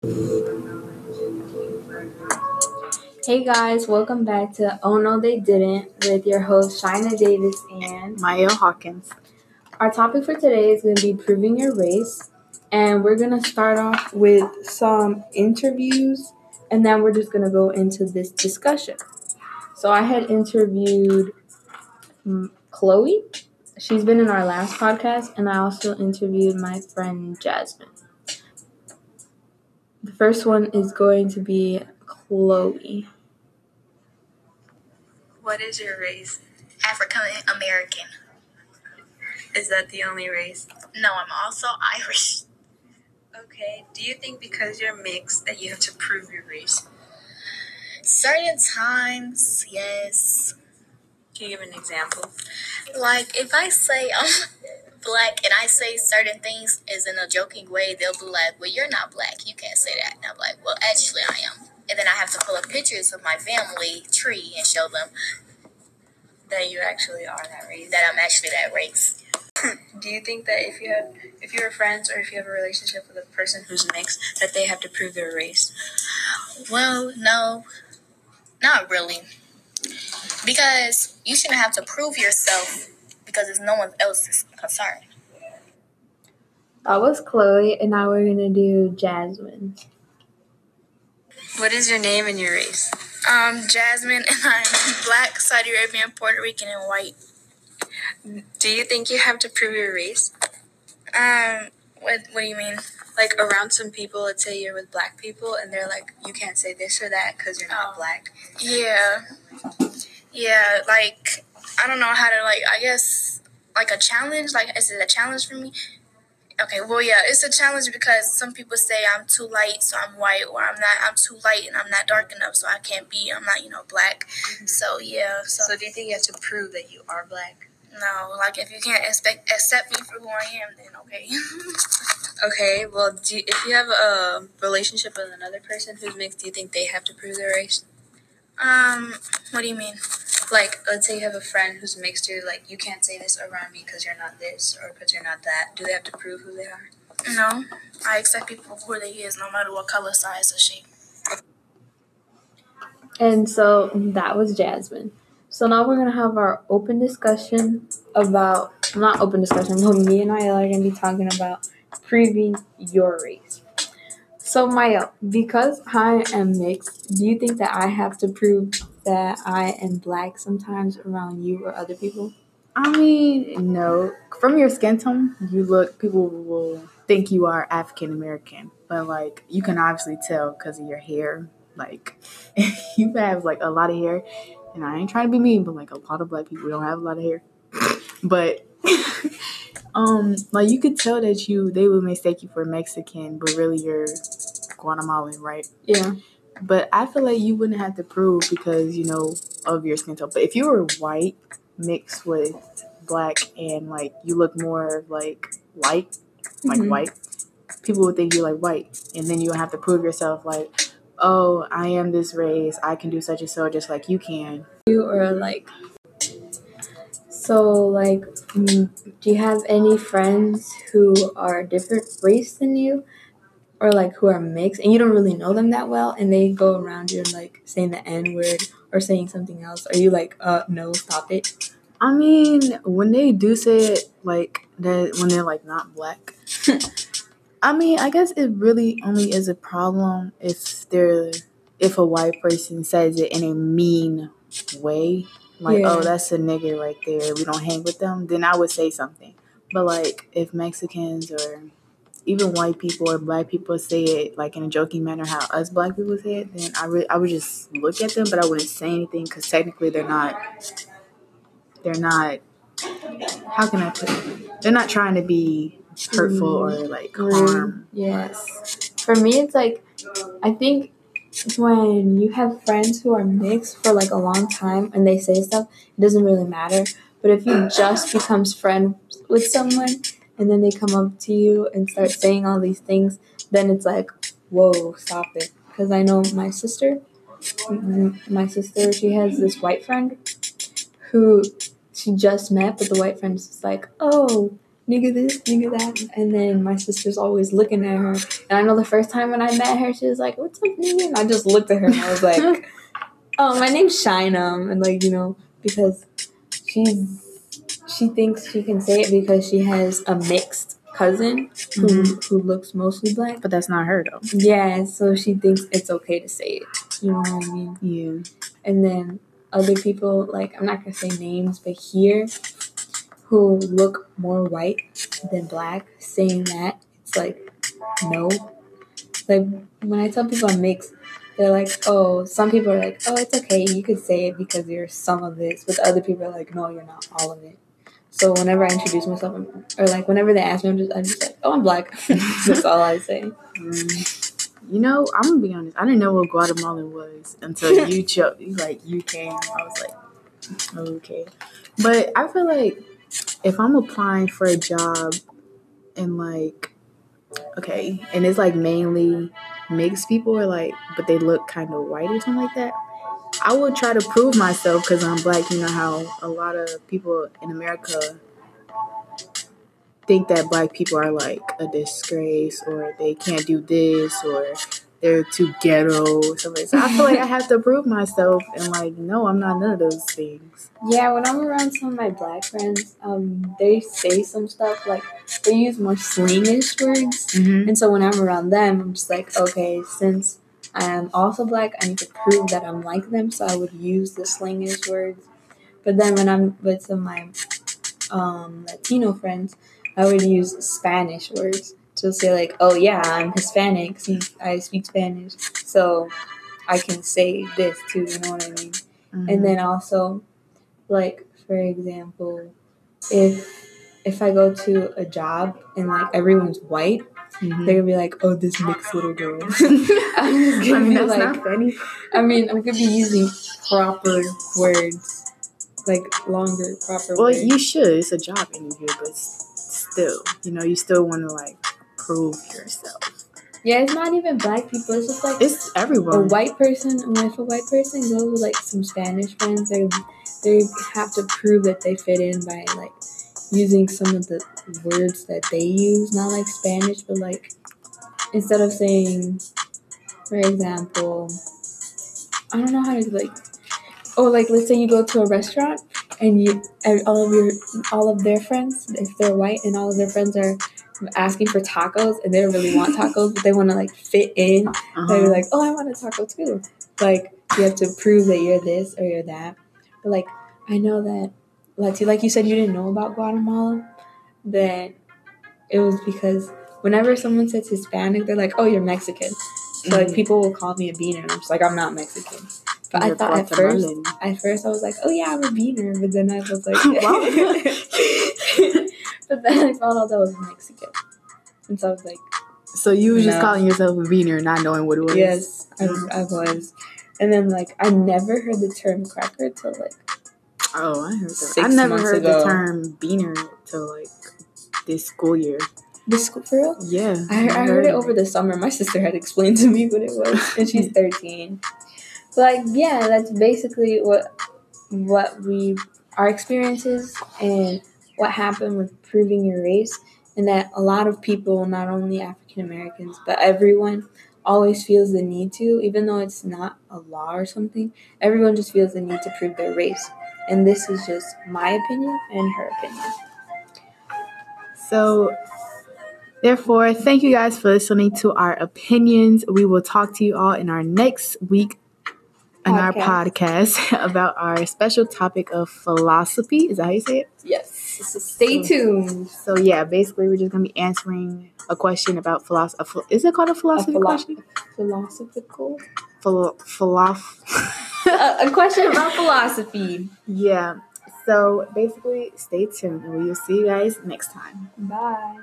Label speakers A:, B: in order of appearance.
A: Hey guys, welcome back to Oh No They Didn't with your host Shynna Davis and
B: Maya Hawkins.
A: Our topic for today is going to be proving your race, and we're going to start off with some interviews, and then we're just going to go into this discussion. So I had interviewed mm, Chloe. She's been in our last podcast, and I also interviewed my friend Jasmine. The first one is going to be Chloe.
C: What is your race?
D: African American.
C: Is that the only race?
D: No, I'm also Irish.
C: Okay. Do you think because you're mixed that you have to prove your race?
D: Certain times, yes.
C: Can you give an example?
D: Like if I say I'm black and I say certain things as in a joking way, they'll be like, "Well, you're not black. You can't say that." And I'm like, "Well, actually, I am." And then I have to pull up pictures of my family tree and show them
C: That you actually are that race.
D: that I'm actually that race.
C: Do you think that if you have if you're friends or if you have a relationship with a person who's mixed, that they have to prove their race?
D: Well, no, not really. Because you shouldn't have to prove yourself because it's no one else's concern.
A: That was Chloe, and now we're going to do Jasmine.
C: What is your name and your race?
D: Um, Jasmine, and I'm black, Saudi Arabian, Puerto Rican, and white.
C: Do you think you have to prove your race?
D: Um, what what do you mean?
C: Like around some people, let's say you're with black people, and they're like, you can't say this or that because you're not
D: Oh.
C: black.
D: Yeah, yeah. Like I don't know how to like. I guess like a challenge. Like is it a challenge for me? Okay, well yeah, it's a challenge because some people say I'm too light, so I'm white, or I'm not. I'm too light and I'm not dark enough, so I can't be. I'm not, you know, black. Mm-hmm. So yeah. So,
C: So do you think you have to prove that you are black?
D: no, like if you can't expect accept me for who I am, then okay.
C: Okay, well, do you, if you have a relationship with another person who's mixed, do you think they have to prove their race?
D: Um, what do you mean?
C: Like, let's say you have a friend who's mixed, you're like, you can't say this around me because you're not this or because you're not that. Do they have to prove who they are?
D: No, I accept people for who they is, no matter what color, size, or shape.
A: And so that was Jasmine. So now we're gonna have our open discussion about not open discussion, but me and I are gonna be talking about proving your race. So Maya, because I am mixed, do you think that I have to prove that I am black sometimes around you or other people?
B: I mean, no. From your skin tone, you look. People will think you are African American, but like you can obviously tell because of your hair. Like you have like a lot of hair, and I ain't trying to be mean, but like a lot of black people don't have a lot of hair. but um, like you could tell that you they would mistake you for Mexican, but really you're Guatemalan, right?
A: Yeah.
B: But I feel like you wouldn't have to prove because you know of your skin tone. But if you were white mixed with black and like you look more like light, like
A: Mhm.
B: white, people would think you're like white, and then you would have to prove yourself like, oh, I am this race. I can do such and so just like you can.
A: You or like so like mm, do you have any friends who are different race than you or like who are mixed and you don't really know them that well and they go around you and like saying the n word or saying something else are you like uh no stop it
B: I mean, when they do say it like that, when they're like not black. I mean, I guess it really only is a problem if they're if a white person says it in a mean way, like
A: Yeah.
B: oh that's a nigger right there. We don't hang with them. Then I would say something. But like if Mexicans or even white people or black people say it like in a joking manner, how us black people say it, then I re- I would just look at them, but I wouldn't say anything because technically they're not. They're not. How can I put it? They're not trying to be hurtful or mm-hmm. like harm.
A: yes for me it's like i think when you have friends who are mixed for like a long time and they say stuff it doesn't really matter but if you just becomes friends with someone and then they come up to you and start saying all these things then it's like whoa stop it because i know my sister my sister she has this white friend who she just met but the white friend is just like oh nigga this, nigga that. And then my sister's always looking at her. And I know the first time when I met her, she was like, What's up, nigga? And I just looked at her and I was like, Oh, my name's Shinam. And like, you know, because she's she thinks she can say it because she has a mixed cousin who
B: Mhm.
A: who looks mostly black.
B: But that's not her though.
A: Yeah, so she thinks it's okay to say it. You know what I mean?
B: Yeah.
A: and then other people like I'm not gonna say names, but here who look more white than black, saying that it's like no. Like when I tell people I'm mixed, they're like, oh, some people are like, oh, it's okay, you could say it because you're some of this, but the other people are like, no, you're not all of it. So whenever I introduce myself, I'm- or like whenever they ask me, I'm just, I'm just like, oh, I'm black. That's all I say.
B: Mm. You know, I'm gonna be honest. I didn't know what Guatemala was until you chose. Like you came, I was like, okay. But I feel like if I'm applying for a job and like, okay, and it's like mainly mixed people or like, but they look kind of white or something like that. I would try to prove myself because I'm black. You know how a lot of people in America think that black people are like a disgrace or they can't do this or they're too ghetto or something. So I feel like I have to prove myself and like, no, I'm not none of those things.
A: Yeah, when I'm around some of my black friends, um, they say some stuff like they use more slangish words,
B: Mm-hmm.
A: and so when I'm around them, I'm just like, okay, since I am also black, I need to prove that I'm like them, so I would use the slangish words. But then when I'm with some of my um, Latino friends, I would use Spanish words to say like, oh yeah, I'm Hispanic, see, I speak Spanish, so I can say this too. You know what I mean?
B: Mm-hmm.
A: and then also like for example if if i go to a job and like everyone's white
B: Mhm.
A: they're gonna be like oh this mixed little girl i'm just gonna
B: mean,
A: be
B: that's
A: like
B: not funny.
A: i mean i'm gonna be using proper words like longer proper
B: Well,
A: words
B: you should. It's a job interview, but still, you know, you still want to like prove yourself.
A: yeah it's not even black people it's just like
B: It's everyone.
A: a white person and if a white person goes with like some spanish friends they they have to prove that they fit in by like using some of the words that they use not like spanish but like instead of saying for example i don't know how to like oh like let's say you go to a restaurant and you and all of your all of their friends if they're white and all of their friends are asking for tacos and they don't really want tacos but they want to like fit in
B: Uh-huh.
A: they'd be like, "Oh, I want a taco too." Like you have to prove that you're this or you're that. But like I know that, like you, like you said, you didn't know about Guatemala. That it was because whenever someone says Hispanic, they're like, "Oh, you're Mexican." So like
B: Mhm.
A: people will call me a beaner, I'm just like, "I'm not Mexican." But I thought at first, at first I was like, "Oh yeah, I'm a beaner," but then I was like,
B: Wow.
A: but then I found out that was Mexican, and so I was like.
B: So you just
A: No.
B: calling yourself a beaner, not knowing what it was.
A: Yes, I, I was. And then, like, I never heard the term cracker till, like,
B: Oh, I heard that. I never heard
A: ago.
B: the term beaner till like this school year.
A: this school for real.
B: Yeah,
A: I, I heard it over the summer. My sister had explained to me what it was, and she's 13. So, like, yeah, that's basically what what we our experiences and what happened with proving your race, and that a lot of people, not only African Americans but everyone, always feels the need to, even though it's not a law or something. Everyone just feels the need to prove their race, and this is just my opinion and her opinion.
B: So, therefore, thank you guys for listening to our opinions. We will talk to you all in our next week in our podcast about our special topic of philosophy. Is that how you say it?
A: Yes. So stay tuned.
B: So, yeah, basically, we're just going to be answering a question about philosophy. Is it called a philosophy
A: philo-
B: question?
A: Philosophical.
B: Philo- philosoph-
A: a, a question about philosophy.
B: yeah. So, basically, stay tuned and we will see you guys next time.
A: Bye.